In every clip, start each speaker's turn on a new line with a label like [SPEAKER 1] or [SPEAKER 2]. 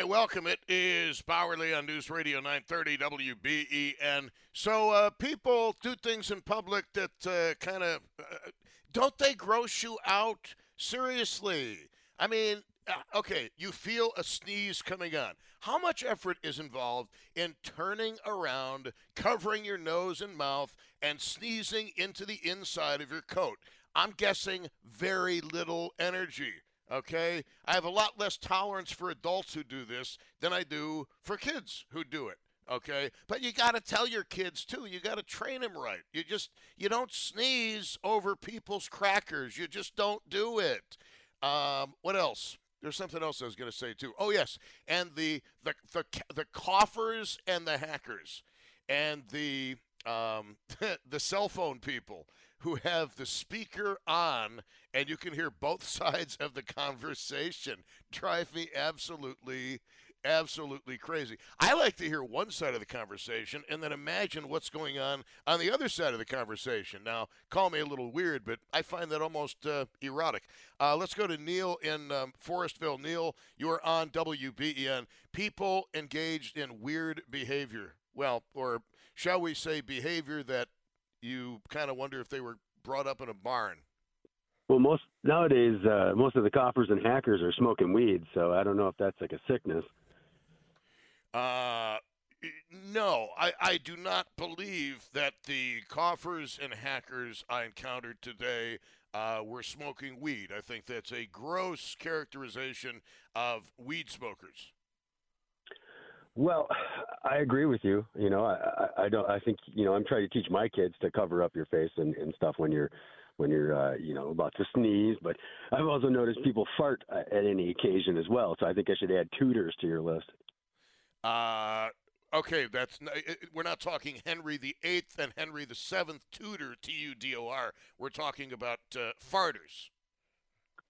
[SPEAKER 1] right, welcome. It is Bauerle on News Radio 930 WBEN. So, uh, people do things in public that uh, kind of uh, don't they gross you out? Seriously. I mean, uh, okay, you feel a sneeze coming on. How much effort is involved in turning around, covering your nose and mouth, and sneezing into the inside of your coat? I'm guessing very little energy. Okay? I have a lot less tolerance for adults who do this than I do for kids who do it. Okay? But you got to tell your kids too. You got to train them right. You just you don't sneeze over people's crackers. You just don't do it. Um, what else? There's something else I was going to say too. Oh yes, and the the the the coffers and the hackers and the um, the cell phone people who have the speaker on and you can hear both sides of the conversation drive me absolutely absolutely crazy. I like to hear one side of the conversation and then imagine what's going on on the other side of the conversation. Now, call me a little weird, but I find that almost uh, erotic. Uh, let's go to Neil in um, Forestville. Neil, you are on WBEN. People engaged in weird behavior. Well, or shall we say, behavior that you kind of wonder if they were brought up in a barn.
[SPEAKER 2] Well, most nowadays, uh, most of the coppers and hackers are smoking weed, so I don't know if that's like a sickness.
[SPEAKER 1] Uh, no, I, I do not believe that the coffers and hackers I encountered today uh, were smoking weed. I think that's a gross characterization of weed smokers.
[SPEAKER 2] Well, I agree with you. You know, I, I, don't. I think you know. I'm trying to teach my kids to cover up your face and, and stuff when you're when you're uh, you know about to sneeze. But I've also noticed people fart uh, at any occasion as well. So I think I should add tutors to your list.
[SPEAKER 1] Uh, okay, that's we're not talking Henry the Eighth and Henry the Seventh Tudor, T U D O R. We're talking about uh, farters.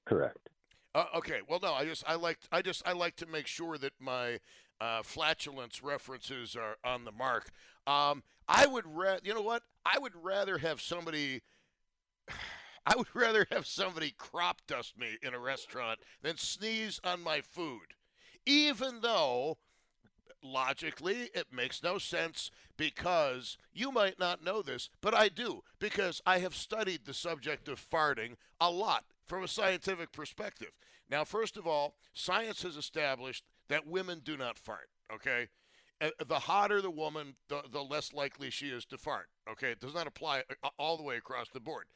[SPEAKER 2] Correct.
[SPEAKER 1] Uh, okay. Well, no. I just I like I just I like to make sure that my uh, flatulence references are on the mark. Um, I would rather, you know what? I would rather have somebody. I would rather have somebody crop dust me in a restaurant than sneeze on my food, even though logically it makes no sense because you might not know this, but I do because I have studied the subject of farting a lot from a scientific perspective. Now, first of all, science has established that women do not fart. Okay, uh, the hotter the woman, the, the less likely she is to fart. Okay, it does not apply uh, all the way across the board.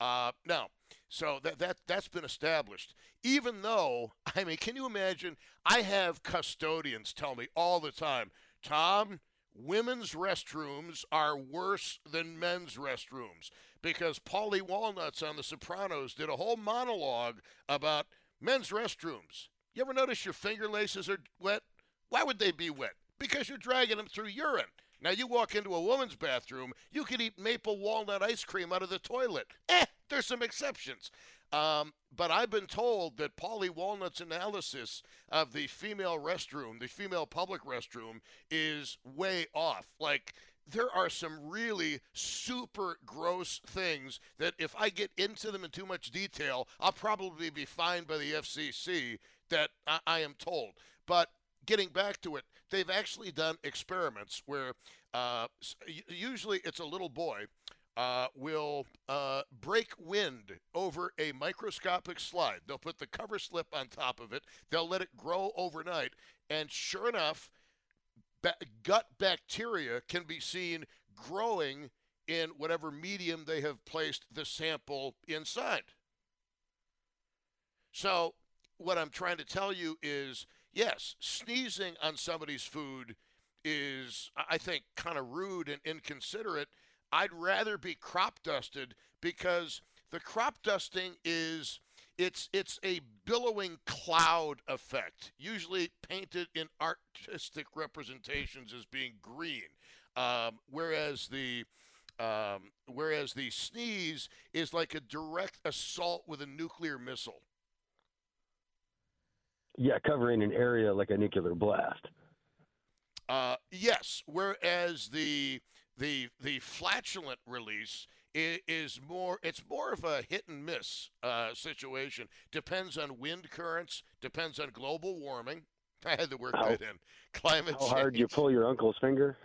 [SPEAKER 1] Uh, now, so that that that's been established. Even though, I mean, can you imagine? I have custodians tell me all the time, Tom, women's restrooms are worse than men's restrooms because Paulie Walnuts on The Sopranos did a whole monologue about men's restrooms. You ever notice your finger laces are wet? Why would they be wet? Because you're dragging them through urine. Now you walk into a woman's bathroom, you can eat maple walnut ice cream out of the toilet. Eh, there's some exceptions. Um, but I've been told that Paulie Walnut's analysis of the female restroom, the female public restroom, is way off. Like there are some really super gross things that if I get into them in too much detail, I'll probably be fined by the FCC that I, I am told. But getting back to it, they've actually done experiments where uh, usually it's a little boy uh, will uh, break wind over a microscopic slide. They'll put the cover slip on top of it. They'll let it grow overnight, and sure enough, ba- gut bacteria can be seen growing in whatever medium they have placed the sample inside. So what I'm trying to tell you is yes, sneezing on somebody's food is, I think, kind of rude and inconsiderate. I'd rather be crop dusted because the crop dusting is it's it's a billowing cloud effect, usually painted in artistic representations as being green, um, whereas the um, whereas the sneeze is like a direct assault with a nuclear missile.
[SPEAKER 2] Yeah, covering an area like a nuclear blast.
[SPEAKER 1] Uh, yes, whereas the the the flatulent release is, is, more it's more of a hit and miss uh, situation. Depends on wind currents, depends on global warming. I had to work
[SPEAKER 2] how,
[SPEAKER 1] that in. Climate
[SPEAKER 2] how
[SPEAKER 1] change.
[SPEAKER 2] hard you pull your uncle's finger?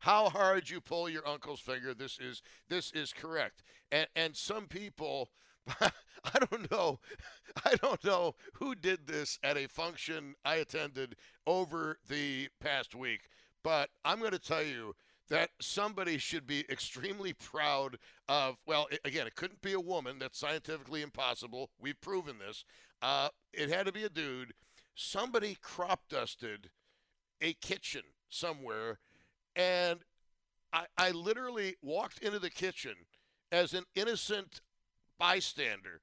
[SPEAKER 1] How hard you pull your uncle's finger. This is this is correct. And and some people I don't know. I don't know who did this at a function I attended over the past week, but I'm going to tell you that somebody should be extremely proud of. Well, again, it couldn't be a woman. That's scientifically impossible. We've proven this. Uh, it had to be a dude. Somebody crop dusted a kitchen somewhere, and I, I literally walked into the kitchen as an innocent bystander.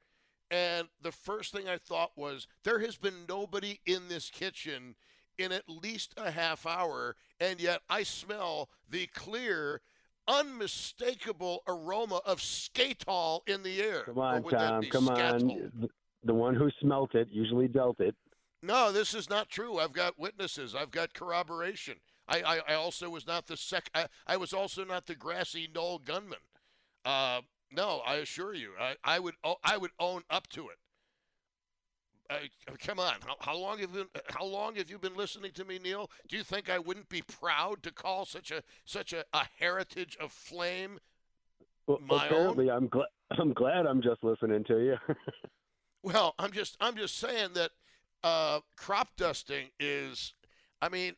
[SPEAKER 1] And the first thing I thought was there has been nobody in this kitchen in at least a half hour, and yet I smell the clear, unmistakable aroma of skatole in the air.
[SPEAKER 2] Come on, Tom. Come on. The one who smelt it usually dealt it.
[SPEAKER 1] No, this is not true. I've got witnesses. I've got corroboration. I, I, I also was not the sec. I, I, was also not the grassy knoll gunman. Uh, no, I assure you, I, I would I would own up to it. come on, how, how, long have you been, how long have you been listening to me, Neil? Do you think I wouldn't be proud to call such a such a, a heritage of flame
[SPEAKER 2] well,
[SPEAKER 1] my
[SPEAKER 2] apparently,
[SPEAKER 1] own?
[SPEAKER 2] I'm glad I'm glad I'm just listening to you.
[SPEAKER 1] well, I'm just I'm just saying that uh, crop dusting is, I mean,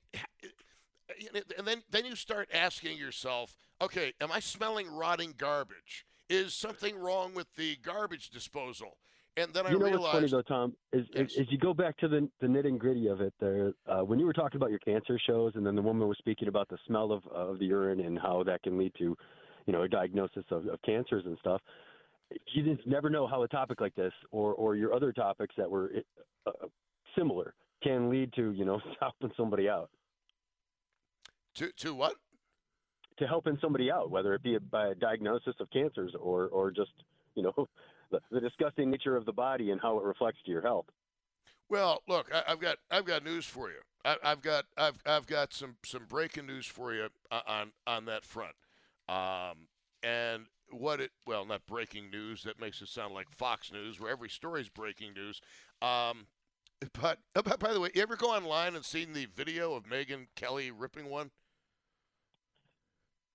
[SPEAKER 1] and then then you start asking yourself, okay, am I smelling rotting garbage? Is something wrong with the garbage disposal? And then I
[SPEAKER 2] you know
[SPEAKER 1] realized.
[SPEAKER 2] what's funny though, Tom, is,
[SPEAKER 1] yes.
[SPEAKER 2] is, is you go back to the the nitty gritty of it. There, uh, when you were talking about your cancer shows, and then the woman was speaking about the smell of of the urine and how that can lead to, you know, a diagnosis of, of cancers and stuff. You just never know how a topic like this, or or your other topics that were uh, similar, can lead to you know helping somebody out.
[SPEAKER 1] To to what?
[SPEAKER 2] To helping somebody out, whether it be a, by a diagnosis of cancers or or just you know the, the, disgusting nature of the body and how it reflects to your health.
[SPEAKER 1] Well, look, I, have got I've got news for you. I, have got I've I've got some some breaking news for you on on that front. Um, and what it well not breaking news that makes it sound like Fox News where every story is breaking news. Um, but by the way, you ever go online and seen the video of Megyn Kelly ripping one?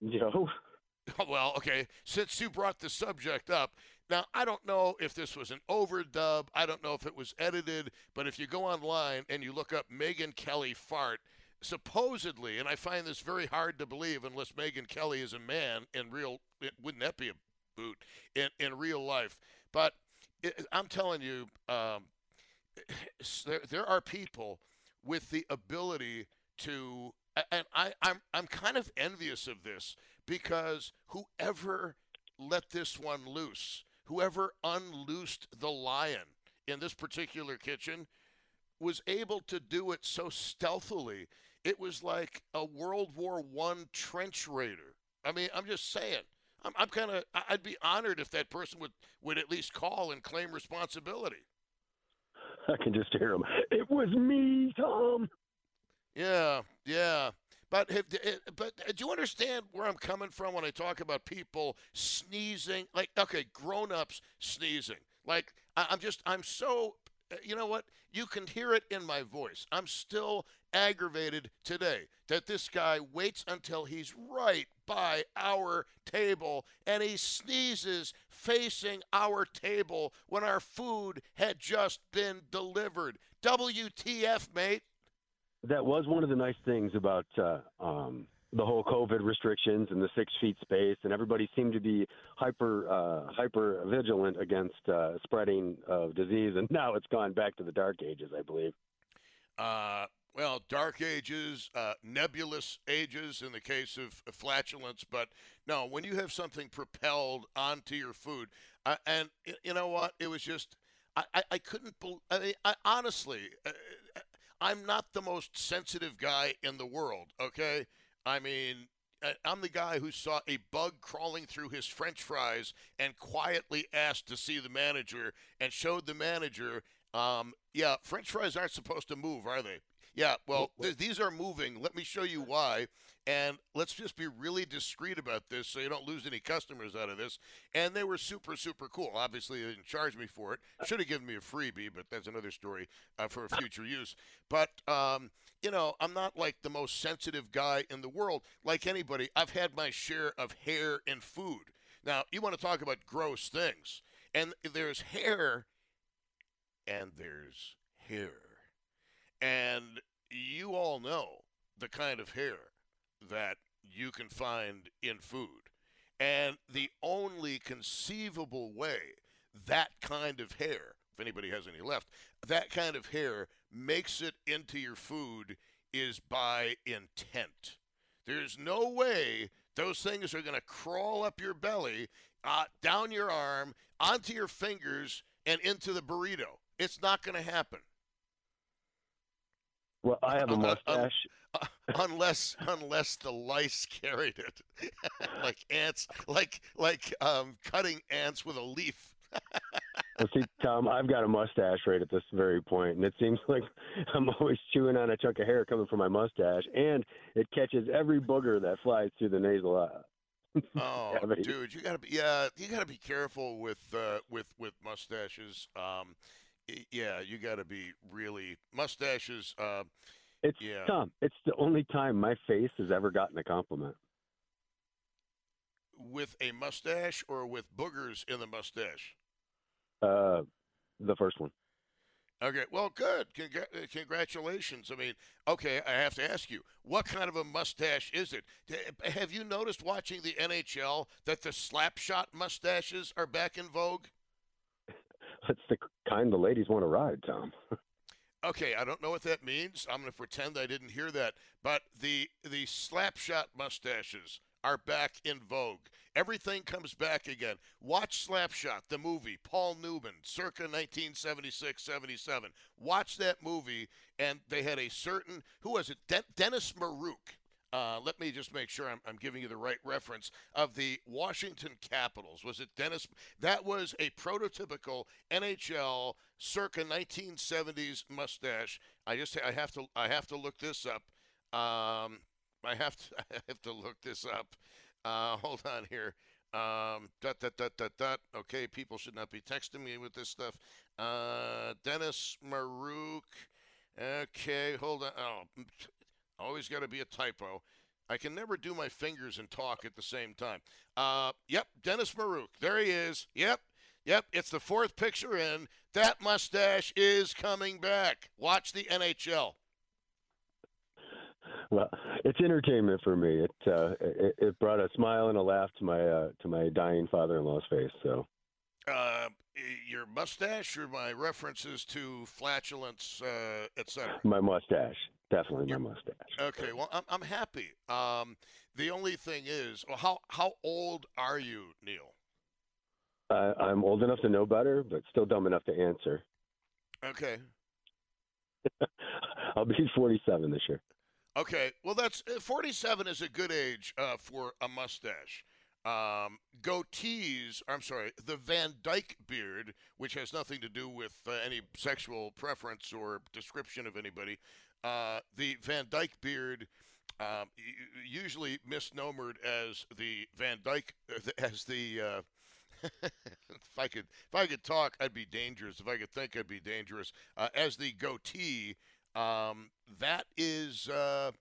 [SPEAKER 2] No.
[SPEAKER 1] Well, okay. Since you brought the subject up, now I don't know if this was an overdub. I don't know if it was edited, but if you go online and you look up Megyn Kelly fart, supposedly, and I find this very hard to believe unless Megyn Kelly is a man in real, it, wouldn't that be a boot in in real life? But it, I'm telling you, um, there there are people with the ability to and I, I'm I'm kind of envious of this because whoever let this one loose, whoever unloosed the lion in this particular kitchen, was able to do it so stealthily. It was like a World War One trench raider. I mean, I'm just saying. I'm, I'm kind of. I'd be honored if that person would would at least call and claim responsibility.
[SPEAKER 2] I can just hear him. It was me, Tom.
[SPEAKER 1] Yeah, yeah. But have, eh, but do you understand where I'm coming from when I talk about people sneezing? Like, okay, grown-ups sneezing. Like, I'm just, I'm so, eh, you know what? You can hear it in my voice. I'm still aggravated today that this guy waits until he's right by our table and he sneezes facing our table when our food had just been delivered. WTF, mate?
[SPEAKER 2] That was one of the nice things about uh, um, the whole COVID restrictions and the six feet space, and everybody seemed to be hyper uh, hyper vigilant against uh, spreading of disease. And now it's gone back to the dark ages, I believe.
[SPEAKER 1] Uh, well, dark ages, uh, nebulous ages in the case of, flatulence, but no, when you have something propelled onto your food, uh, and you know what, it was just I, I, I couldn't believe. I mean, I, honestly, uh, I'm not the most sensitive guy in the world. Okay, I mean, I'm the guy who saw a bug crawling through his French fries and quietly asked to see the manager and showed the manager. Um, yeah, French fries aren't supposed to move, are they? Yeah, well, th- these are moving. Let me show you why. And let's just be really discreet about this so you don't lose any customers out of this. And they were super, super cool. Obviously, they didn't charge me for it. Should have given me a freebie, but that's another story uh, for future use. But, um, you know, I'm not like the most sensitive guy in the world. Like anybody, I've had my share of hair and food. Now, you want to talk about gross things. And there's hair and there's hair. And you all know the kind of hair that you can find in food. And the only conceivable way that kind of hair, if anybody has any left, that kind of hair makes it into your food is by intent. There's no way those things are going to crawl up your belly, uh, down your arm, onto your fingers, and into the burrito. It's not going to happen.
[SPEAKER 2] Well, I have a mustache.
[SPEAKER 1] Uh, unless unless the lice carried it, like ants, like like um, cutting ants with a leaf.
[SPEAKER 2] well, see, Tom, I've got a mustache right at this very point, and it seems like I'm always chewing on a chunk of hair coming from my mustache, and it catches every booger that flies through the nasal.
[SPEAKER 1] Oh, dude, you gotta be yeah, you gotta be careful with uh, with with mustaches. Um, yeah, you got to be really mustaches. Uh,
[SPEAKER 2] it's
[SPEAKER 1] yeah.
[SPEAKER 2] Tom. It's the only time my face has ever gotten a compliment.
[SPEAKER 1] With a mustache or with boogers in the mustache?
[SPEAKER 2] Uh, the first one.
[SPEAKER 1] Okay, well, good. Uh, congratulations. I mean, okay, I have to ask you, what kind of a mustache is it? Have you noticed watching the NHL that the slapshot mustaches are back in vogue?
[SPEAKER 2] That's the kind the ladies want to ride, Tom.
[SPEAKER 1] okay, I don't know what that means. I'm going to pretend I didn't hear that. But the the slapshot mustaches are back in vogue. Everything comes back again. Watch Slapshot, the movie, Paul Newman, circa 1976 77. Watch that movie, and they had a certain, who was it? De- Dennis Maruk uh, let me just make sure I'm, I'm, giving you the right reference of the Washington Capitals. Was it Dennis? That was a prototypical NHL circa 1970s mustache. I just I have to I have to look this up. Um, I have to I have to look this up. Uh, hold on here. Um, dot, dot, dot, dot, dot. Okay, people should not be texting me with this stuff. Uh, Dennis Maruk. Okay, hold on. Oh, Always got to be a typo. I can never do my fingers and talk at the same time. Uh, yep, Dennis Maruk. There he is. Yep, yep. It's the fourth picture in. That mustache is coming back. Watch the NHL.
[SPEAKER 2] Well, it's entertainment for me. It, uh, it, it brought a smile and a laugh to my uh, to my dying father-in-law's face. So,
[SPEAKER 1] uh, your mustache or my references to flatulence, uh, etc.
[SPEAKER 2] My mustache. Definitely my mustache.
[SPEAKER 1] Okay, well, I'm, I'm happy. Um, the only thing is, well, how how old are you, Neil?
[SPEAKER 2] Uh, I'm old enough to know better, but still dumb enough to answer.
[SPEAKER 1] Okay.
[SPEAKER 2] I'll be 47 this year.
[SPEAKER 1] Okay, well, that's uh, 47 is a good age uh, for a mustache. Um, goatees, I'm sorry, the Van Dyke beard, which has nothing to do with uh, any sexual preference or description of anybody, uh, the Van Dyke beard, um, usually misnomered as the Van Dyke, uh, as the. Uh, if I could, if I could talk, I'd be dangerous. If I could think, I'd be dangerous. Uh, as the goatee, um, that is. Uh,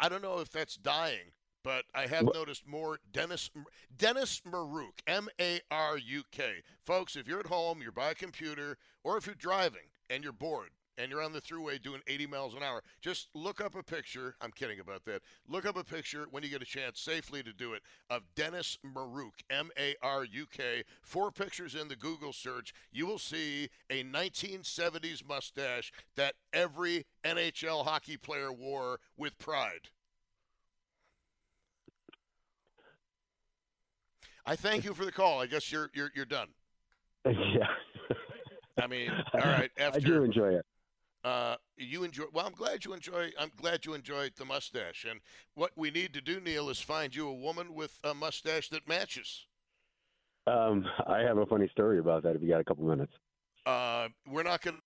[SPEAKER 1] I don't know if that's dying, but I have noticed more Dennis Denis Maruk, M A R U K. Folks, if you're at home, you're by a computer, or if you're driving and you're bored, and you're on the throughway doing 80 miles an hour, just look up a picture. I'm kidding about that. Look up a picture when you get a chance safely to do it of Dennis Maruk, M A R U K. Four pictures in the Google search. You will see a 1970s mustache that every NHL hockey player wore with pride. I thank you for the call. I guess you're you're you're done.
[SPEAKER 2] Yeah.
[SPEAKER 1] I mean, all right. After
[SPEAKER 2] I do enjoy it.
[SPEAKER 1] Uh, you enjoy. Well, I'm glad you enjoy. I'm glad you enjoyed the mustache. And what we need to do, Neil, is find you a woman with a mustache that matches.
[SPEAKER 2] Um, I have a funny story about that. If you got a couple minutes.
[SPEAKER 1] Uh, we're not going to.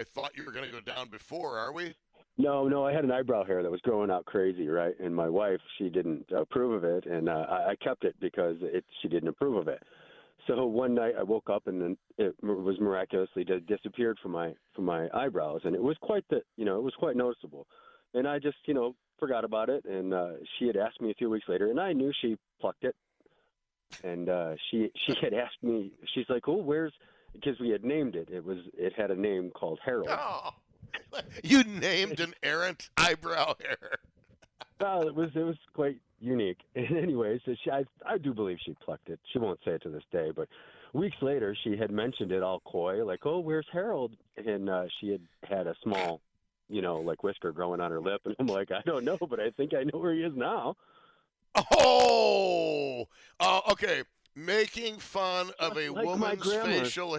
[SPEAKER 1] I thought you were going to go down before, are we?
[SPEAKER 2] No, no, I had an eyebrow hair that was growing out crazy, right? And my wife, she didn't approve of it, and uh, I, I kept it because it she didn't approve of it. So one night I woke up and then it was miraculously disappeared from my from my eyebrows, and it was quite the you know it was quite noticeable. And I just you know forgot about it, and uh, she had asked me a few weeks later, and I knew she plucked it, and uh, she she had asked me, she's like, oh, where's because we had named it. It was it had a name called Harold.
[SPEAKER 1] Oh, you named an errant eyebrow hair.
[SPEAKER 2] Well, it was it was quite unique. And anyway, so she, I I do believe she plucked it. She won't say it to this day, but weeks later she had mentioned it all coy, like, "Oh, where's Harold?" And uh, she had had a small, you know, like whisker growing on her lip, and I'm like, "I don't know, but I think I know where he is now."
[SPEAKER 1] Oh, uh, okay. Making fun of a
[SPEAKER 2] like
[SPEAKER 1] woman's facial.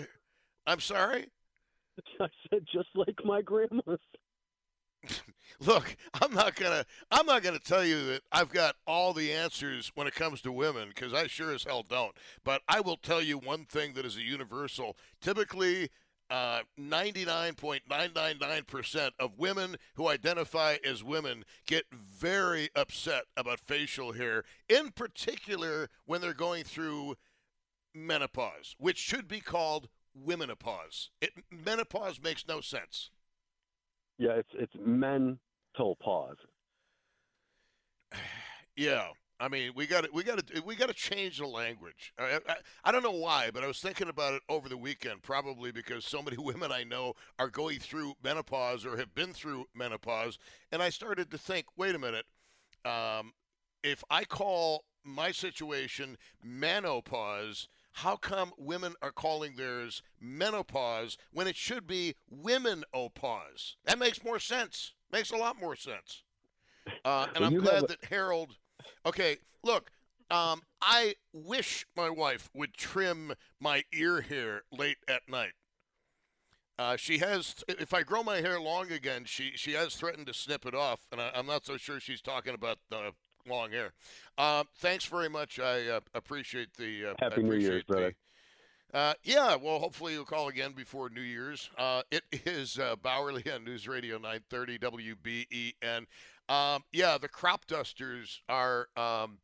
[SPEAKER 1] I'm sorry.
[SPEAKER 2] I said, "Just like my grandma's."
[SPEAKER 1] Look, I'm not gonna. I'm not gonna tell you that I've got all the answers when it comes to women because I sure as hell don't. But I will tell you one thing that is a universal. Typically, uh, 99.999% of women who identify as women get very upset about facial hair, in particular when they're going through menopause, which should be called womenopause. It, menopause makes no sense.
[SPEAKER 2] Yeah, it's it's mental pause.
[SPEAKER 1] Yeah, I mean, we got to we got to we got to change the language. I, I, I don't know why, but I was thinking about it over the weekend. Probably because so many women I know are going through menopause or have been through menopause, and I started to think, wait a minute, um, if I call my situation menopause. How come women are calling theirs menopause when it should be womenopause? That makes more sense. Makes a lot more sense. Uh, and
[SPEAKER 2] Well,
[SPEAKER 1] I'm glad
[SPEAKER 2] a-
[SPEAKER 1] that Harold. Okay, look, um, I wish my wife would trim my ear hair late at night. Uh, she has. If I grow my hair long again, she she has threatened to snip it off, and I, I'm not so sure she's talking about the long hair. Uh, thanks very much. I uh, appreciate the. Uh,
[SPEAKER 2] Happy
[SPEAKER 1] I
[SPEAKER 2] New Year's,
[SPEAKER 1] appreciate the-
[SPEAKER 2] brother.
[SPEAKER 1] Uh, yeah, well, hopefully you'll call again before New Year's. Uh, it is uh, Bauerle on News Radio 930 WBEN. Um, yeah, the crop dusters are. Um,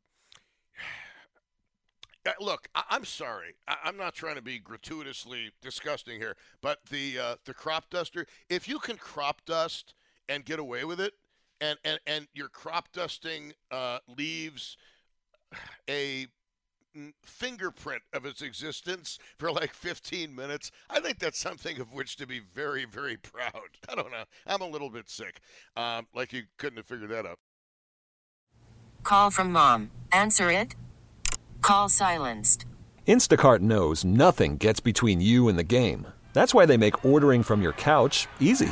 [SPEAKER 1] uh, look, I- I'm sorry. I- I'm not trying to be gratuitously disgusting here, but the uh, the crop duster. If you can crop dust and get away with it, and and and your crop dusting uh, leaves a fingerprint of its existence for like 15 minutes. I think that's something of which to be very, very proud. I don't know. I'm a little bit sick. Um, like you couldn't have figured that out.
[SPEAKER 3] Call from mom. Answer it. Call silenced.
[SPEAKER 4] Instacart knows nothing gets between you and the game. That's why they make ordering from your couch easy.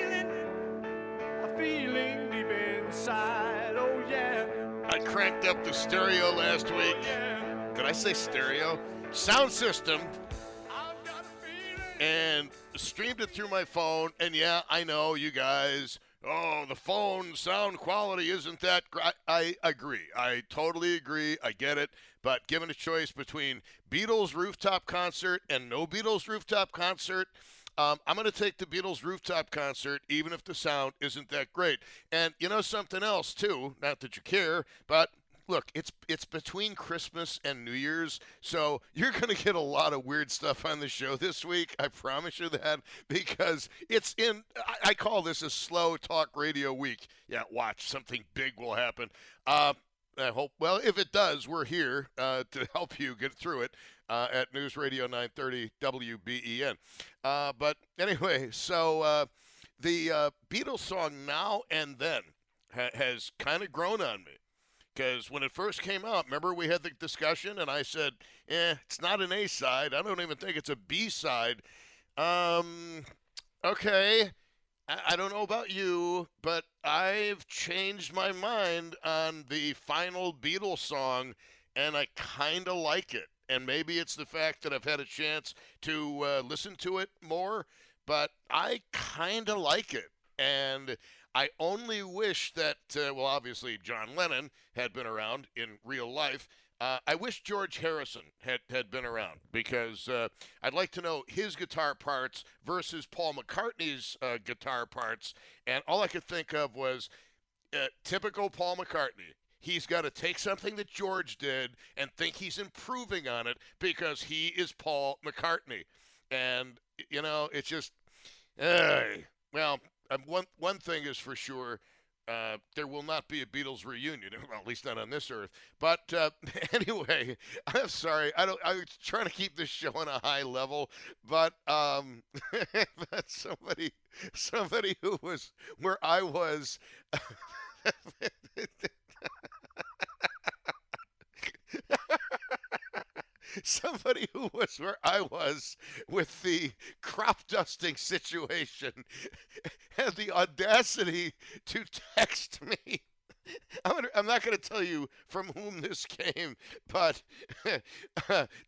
[SPEAKER 1] Cranked up the stereo last week. Did I say stereo? Sound system and streamed it through my phone. And yeah, I know you guys. Oh, the phone sound quality isn't that great. I agree. I totally agree. I get it. But given a choice between Beatles rooftop concert and no Beatles rooftop concert, Um, I'm going to take the Beatles rooftop concert, even if the sound isn't that great. And you know something else too. Not that you care, but look, it's it's between Christmas and New Year's, so you're going to get a lot of weird stuff on the show this week. I promise you that because it's in. I, I call this a slow talk radio week. Yeah, watch something big will happen. Uh, I hope. Well, if it does, we're here uh, to help you get through it uh, at News Radio 930 WBEN. Uh, but anyway, so uh, the uh, Beatles song "Now and Then" ha- has kind of grown on me because when it first came out, remember we had the discussion, and I said, "Eh, it's not an A side. I don't even think it's a B side." Um, okay. I don't know about you, but I've changed my mind on the final Beatles song, and I kind of like it. And maybe it's the fact that I've had a chance to uh, listen to it more, but I kind of like it. And I only wish that, uh, well, obviously John Lennon had been around in real life. Uh, I wish George Harrison had, had been around because uh, I'd like to know his guitar parts versus Paul McCartney's uh, guitar parts. And all I could think of was uh, typical Paul McCartney. He's got to take something that George did and think he's improving on it because he is Paul McCartney. And, you know, it's just, well, um, one, one thing is for sure. Uh, there will not be a Beatles reunion, well, at least not on this earth. But uh, anyway, I'm sorry. I don't. I was trying to keep this show on a high level, but um, but somebody, somebody who was where I was. somebody who was where I was with the crop dusting situation had the audacity to text me. I'm, gonna, I'm not going to tell you from whom this came, but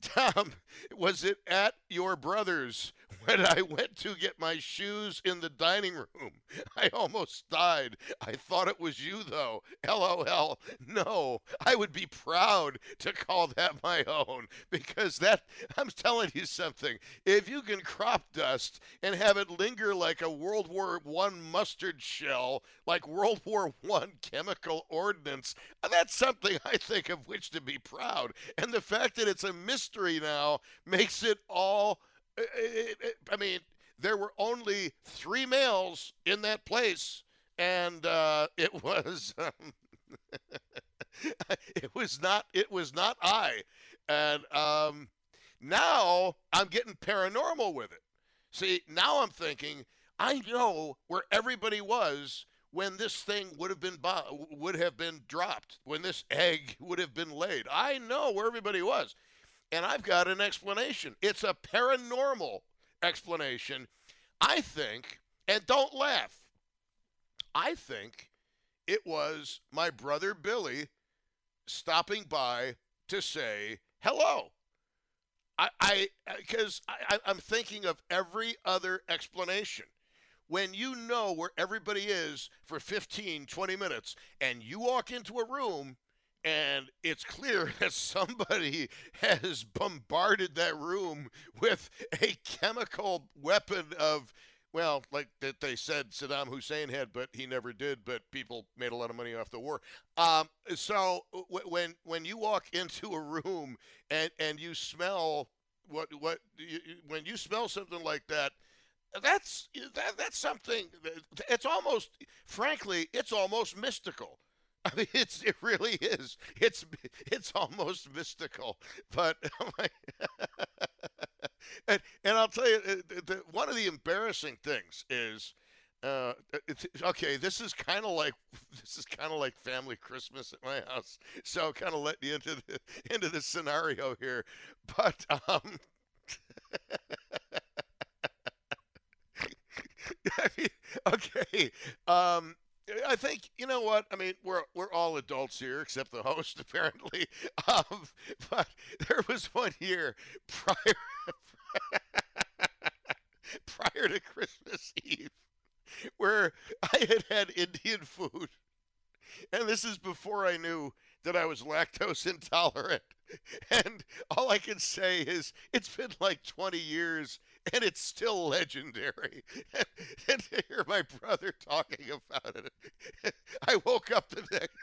[SPEAKER 1] Tom, was it at your brother's when I went to get my shoes in the dining room? I almost died. I thought it was you, though. LOL. No, I would be proud to call that my own because that, I'm telling you something. If you can crop dust and have it linger like a World War One mustard shell, like World War One chemical ordnance, that's something I think of which to be proud. And the fact that it's a mystery now makes it all. I- mean, there were only three males in that place, and uh, it was um, it was not it was not I, and um, now I'm getting paranormal with it. See, now I'm thinking I know where everybody was when this thing would have been bo- would have been dropped, when this egg would have been laid. I know where everybody was. And I've got an explanation. It's a paranormal explanation. I think, and don't laugh, I think it was my brother Billy stopping by to say hello. I, because uh, I, I, I'm thinking of every other explanation. When you know where everybody is for 15, 20 minutes, and you walk into a room and it's clear that somebody has bombarded that room with a chemical weapon of well like that they said saddam hussein had but he never did but people made a lot of money off the war. Um, so w- when when you walk into a room and and you smell what what you- when you smell something like that that's that, that's something it's almost frankly it's almost mystical I mean, it's it really is. It's it's almost mystical, but and, and I'll tell you, uh, the, one of the embarrassing things is, uh, okay, this is kind of like this is kind of like family Christmas at my house, so kind of let you into the into the scenario here, but um. I mean, okay. Um, I think you know what I mean. We're we're all adults here, except the host, apparently. Um, but there was one year prior prior to Christmas Eve where I had had Indian food, and this is before I knew that I was lactose intolerant. And all I can say is it's been like 20 years, and it's still legendary. And, to hear my brother talking about it, I woke up the next.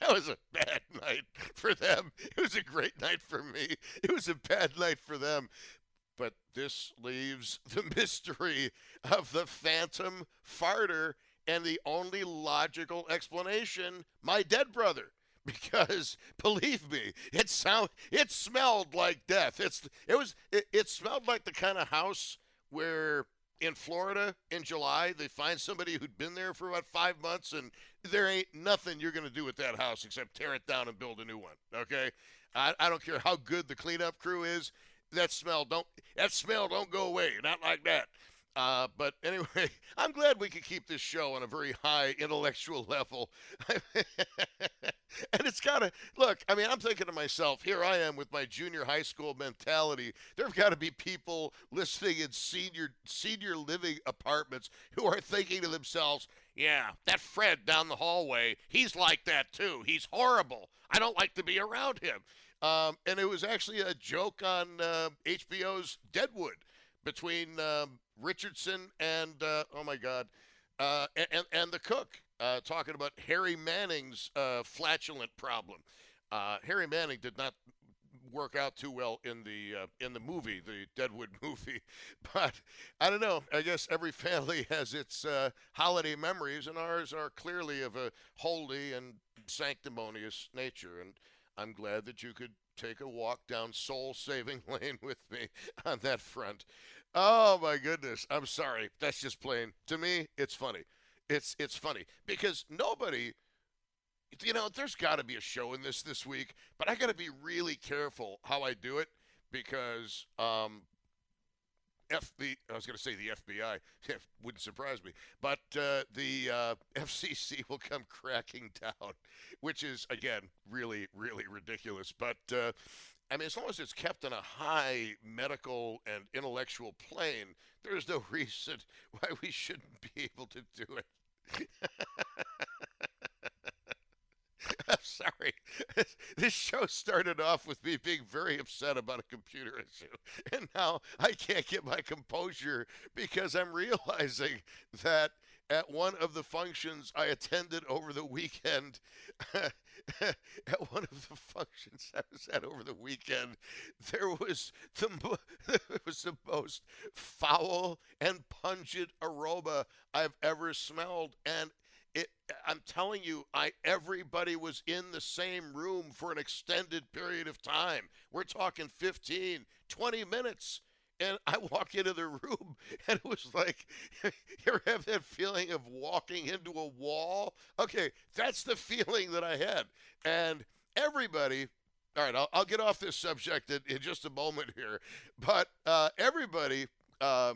[SPEAKER 1] that was a bad night for them. It was a great night for me. It was a bad night for them. But this leaves the mystery of the phantom farter and the only logical explanation my dead brother because believe me it sound it smelled like death. It's it was it, it smelled like the kind of house where in Florida in July they find somebody who'd been there for about 5 months and there ain't nothing you're to do with that house except tear it down and build a new one okay? I, I don't care how good the cleanup crew is that smell don't that smell don't go away not like that uh, but anyway, I'm glad we could keep this show on a very high intellectual level. and it's got to look, I mean, I'm thinking to myself, here I am with my junior high school mentality. There've got to be people listening in senior senior living apartments who are thinking to themselves, yeah, that Fred down the hallway, he's like that too. He's horrible. I don't like to be around him. Um, and it was actually a joke on uh, HBO's Deadwood between um, Richardson and uh, oh my God, uh, and and the cook uh, talking about Harry Manning's uh, flatulent problem. Uh, Harry Manning did not work out too well in the uh, in the movie, the Deadwood movie, but I don't know. I guess every family has its holiday memories, and ours are clearly of a holy and sanctimonious nature. And I'm glad that you could take a walk down soul saving lane with me on that front. Oh my goodness. I'm sorry. That's just plain. To me, it's funny. It's it's funny because nobody you know, there's got to be a show in this this week, but I got to be really careful how I do it because um F the I was going to say the FBI wouldn't surprise me, but uh, the uh, FCC will come cracking down, which is again really really ridiculous. But uh, I mean, as long as it's kept on a high medical and intellectual plane, there's no reason why we shouldn't be able to do it. I'm sorry. This show started off with me being very upset about a computer issue. And now I can't get my composure because I'm realizing that at one of the functions I attended over the weekend, at one of the functions I was at over the weekend, there was the there was the most foul and pungent aroma I've ever smelled, and it I'm telling you, I everybody was in the same room for an extended period of time. We're talking 15, 20 minutes. And I walk into the room and it was like, you ever have that feeling of walking into a wall? Okay, that's the feeling that I had. And everybody, all right, I'll, I'll get off this subject in, in, just a moment here, but uh, everybody, uh,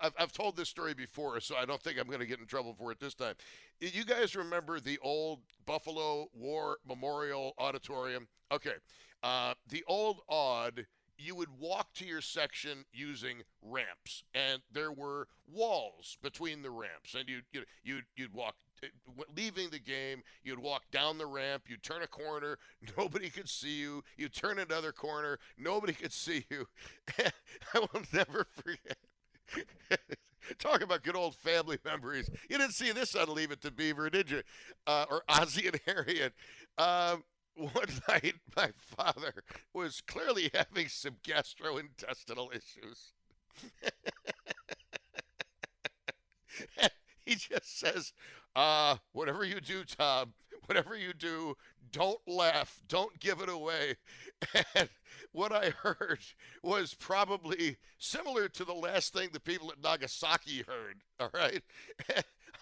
[SPEAKER 1] I've, I've told this story before, so I don't think I'm going to get in trouble for it this time. You guys remember the old Buffalo War Memorial Auditorium? Okay. Uh, the old Aud you would walk to your section using ramps, and there were walls between the ramps, and you'd you'd you'd, you'd walk. Uh, leaving the game, you'd walk down the ramp, you'd turn a corner, nobody could see you. You turn another corner, nobody could see you. I will never forget. Talk about good old family memories. You didn't see this on Leave It to Beaver, did you? Uh, or Ozzie and Harriet. Um, one night my father was clearly having some gastrointestinal issues. he just says, uh, whatever you do, Tom, whatever you do, don't laugh, don't give it away. And what I heard was probably similar to the last thing the people at Nagasaki heard. All right.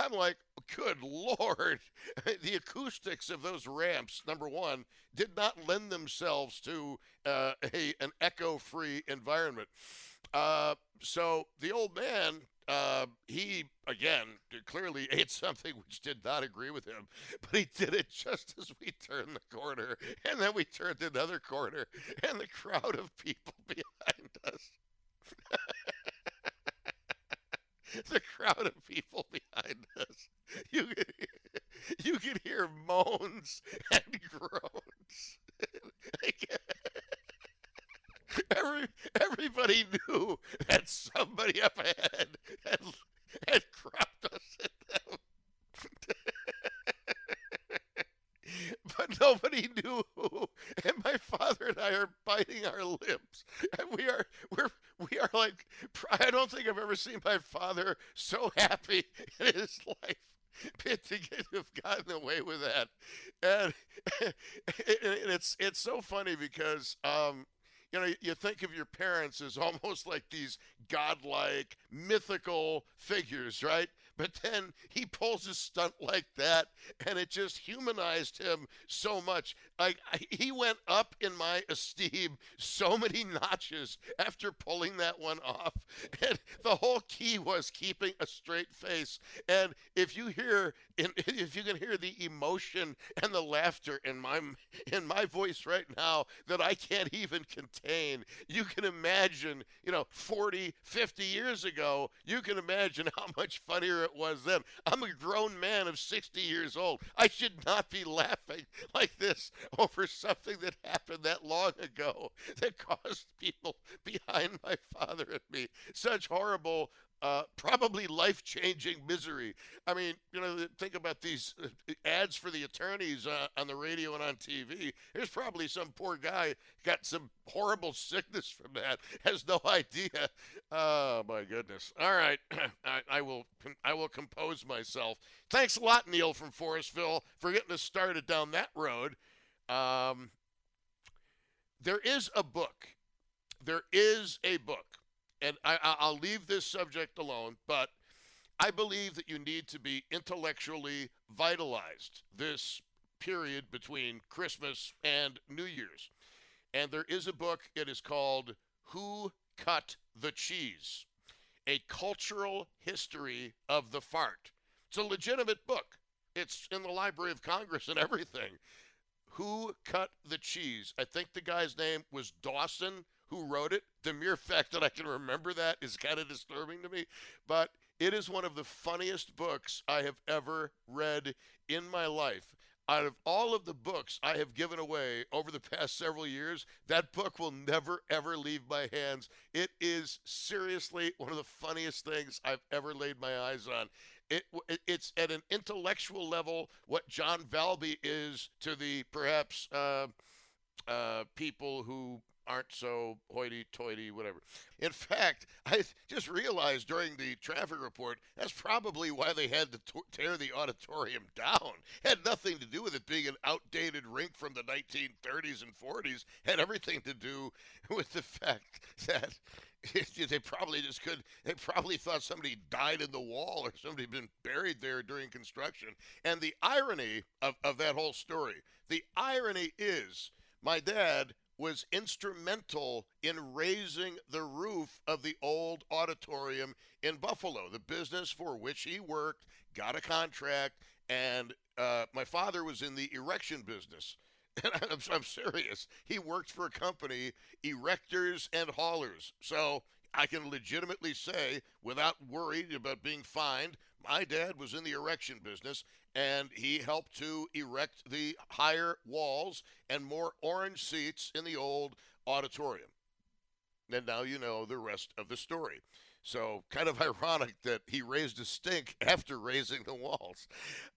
[SPEAKER 1] I'm like, good lord, the acoustics of those ramps, number one, did not lend themselves to uh, a an echo-free environment. Uh, so the old man, uh, he again clearly ate something which did not agree with him, but he did it just as we turned the corner, and then we turned another corner, and the crowd of people behind us. the crowd of people behind us. You could, you could hear moans and groans. Every, everybody knew that somebody up ahead had, had cropped us at them. but nobody knew who. And my father and I are biting our lips. And we are we're we are like I don't think I've ever seen my father so happy in his life. Pitt to get, have gotten away with that, and, and it's it's so funny because um, you know, you think of your parents as almost like these godlike, mythical figures, right? But then he pulls a stunt like that, and it just humanized him so much. Like he went up in my esteem so many notches after pulling that one off. And the whole key was keeping a straight face. And if you hear, if you can hear the emotion and the laughter in my in my voice right now that I can't even contain, you can imagine, you know, 40, 50 years ago, you can imagine how much funnier it was then. I'm a grown man of 60 years old. I should not be laughing like this over something that happened that long ago that caused people behind my father and me such horrible uh, probably life changing misery. I mean, you know, think about these uh, ads for the attorneys uh, on the radio and on TV. There's probably some poor guy got some horrible sickness from that, has no idea. Oh my goodness! All right, I, I will I will compose myself. Thanks a lot, Neil from Forestville, for getting us started down that road. Um, there is a book. There is a book and I, will leave this subject alone, but I believe that you need to be intellectually vitalized this period between Christmas and New Year's. And there is a book, it is called Who Cut the Cheese? A Cultural History of the Fart. It's a legitimate book. It's in the Library of Congress and everything. Who Cut the Cheese? I think the guy's name was Dawson who wrote it. The mere fact that I can remember that is kind of disturbing to me. But it is one of the funniest books I have ever read in my life. Out of all of the books I have given away over the past several years, that book will never, ever leave my hands. It is seriously one of the funniest things I've ever laid my eyes on. It, it's at an intellectual level what John Valby is to the perhaps uh, uh, people who aren't so hoity-toity, whatever. In fact, I just realized during the traffic report that's probably why they had to tear the auditorium down. Had nothing to do with it being an outdated rink from the 1930s and 40s. Had everything to do with the fact that they probably just could they probably thought somebody died in the wall or somebody had been buried there during construction and the irony of, of that whole story the irony is my dad was instrumental in raising the roof of the old auditorium in Buffalo, the business for which he worked, got a contract, and uh, my father was in the erection business. And I'm, I'm serious. He worked for a company, Erectors and Haulers. So I can legitimately say, without worried about being fined, my dad was in the erection business and he helped to erect the higher walls and more orange seats in the old auditorium. And now you know the rest of the story. So, kind of ironic that he raised a stink after raising the walls.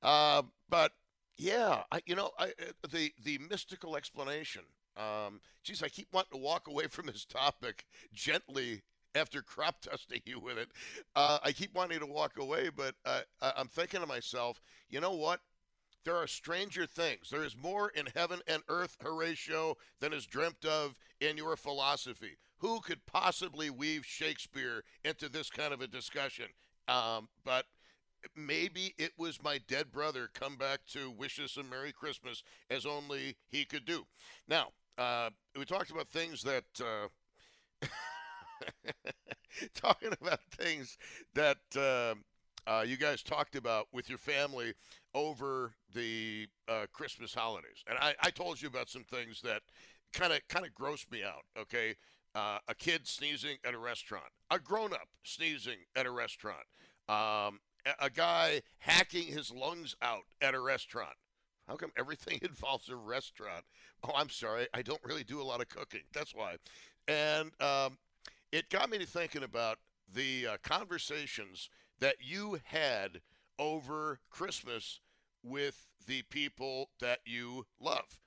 [SPEAKER 1] Uh, but yeah, I, you know, I, uh, the the mystical explanation. Um, geez, I keep wanting to walk away from this topic gently after crop dusting you with it. Uh, I keep wanting to walk away, but uh, I'm thinking to myself, you know what? There are stranger things. There is more in heaven and earth, Horatio, than is dreamt of in your philosophy. Who could possibly weave Shakespeare into this kind of a discussion? Um, but maybe it was my dead brother come back to wish us a Merry Christmas as only he could do. Now, uh, we talked about things that. Uh, talking about things that uh, uh, you guys talked about with your family over the uh, Christmas holidays, and I, I, told you about some things that kind of kind of grossed me out. Okay, uh, a kid sneezing at a restaurant, a grown up sneezing at a restaurant, um, a, guy hacking his lungs out at a restaurant. How come everything involves a restaurant? Oh, I'm sorry, I don't really do a lot of cooking. That's why. And um, it got me to thinking about the uh, conversations that you had over Christmas with the people that you love.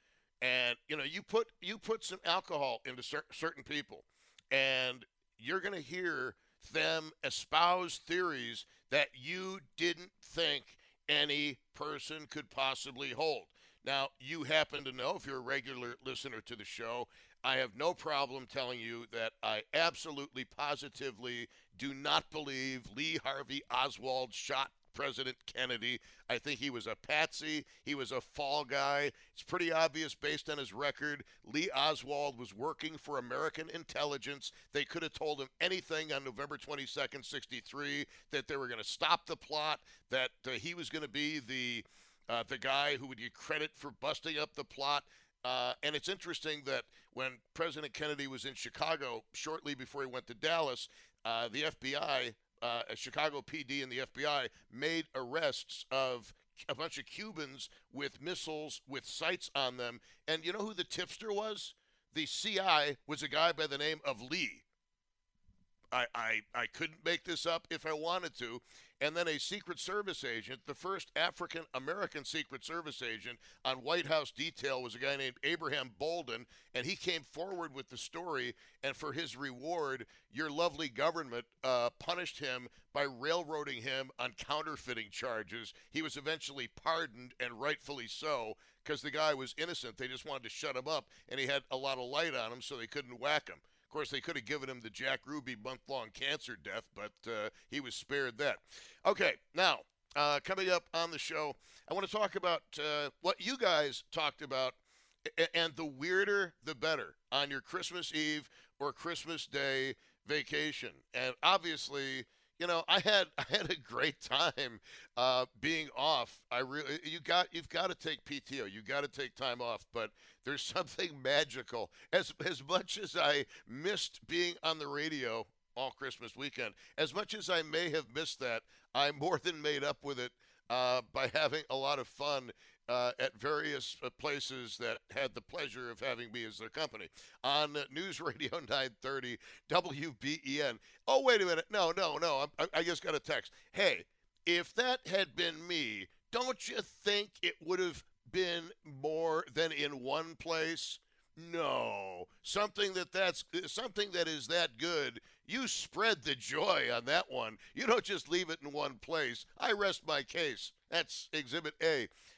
[SPEAKER 1] And you know, you put you put some alcohol into cer- certain people, and you're going to hear them espouse theories that you didn't think any person could possibly hold. Now, you happen to know, if you're a regular listener to the show, I have no problem telling you that I absolutely, positively do not believe Lee Harvey Oswald shot President Kennedy. I think he was a patsy. He was a fall guy. It's pretty obvious based on his record. Lee Oswald was working for American intelligence. They could have told him anything on November 22nd, 63, that they were going to stop the plot, that uh, he was going to be the uh, the guy who would get credit for busting up the plot. Uh, and it's interesting that when President Kennedy was in Chicago shortly before he went to Dallas, uh, the FBI, uh, Chicago PD, and the FBI made arrests of a bunch of Cubans with missiles with sights on them. And you know who the tipster was? The CI was a guy by the name of Lee. I, I, I couldn't make this up if I wanted to. And then a Secret Service agent, the first African American Secret Service agent on White House detail was a guy named Abraham Bolden, and he came forward with the story. And for his reward, your lovely government uh, punished him by railroading him on counterfeiting charges. He was eventually pardoned, and rightfully so, because the guy was innocent. They just wanted to shut him up, and he had a lot of light on him, so they couldn't whack him. Course, they could have given him the Jack Ruby month long cancer death, but uh, he was spared that. Okay, now, uh, coming up on the show, I want to talk about uh, what you guys talked about, and the weirder the better on your Christmas Eve or Christmas Day vacation. And obviously, you know, I had I had a great time uh, being off. I really you got you've got to take PTO. You got to take time off. But there's something magical. As as much as I missed being on the radio all Christmas weekend, as much as I may have missed that, I more than made up with it uh, by having a lot of fun uh, at various uh, places that had the pleasure of having me as their company on News Radio 930 WBEN. Oh, wait a minute. No, no, no. I, I just got a text. Hey, if that had been me, don't you think it would have been more than in one place? No, something that that's something that is that good. You spread the joy on that one. You don't just leave it in one place. I rest my case. That's Exhibit A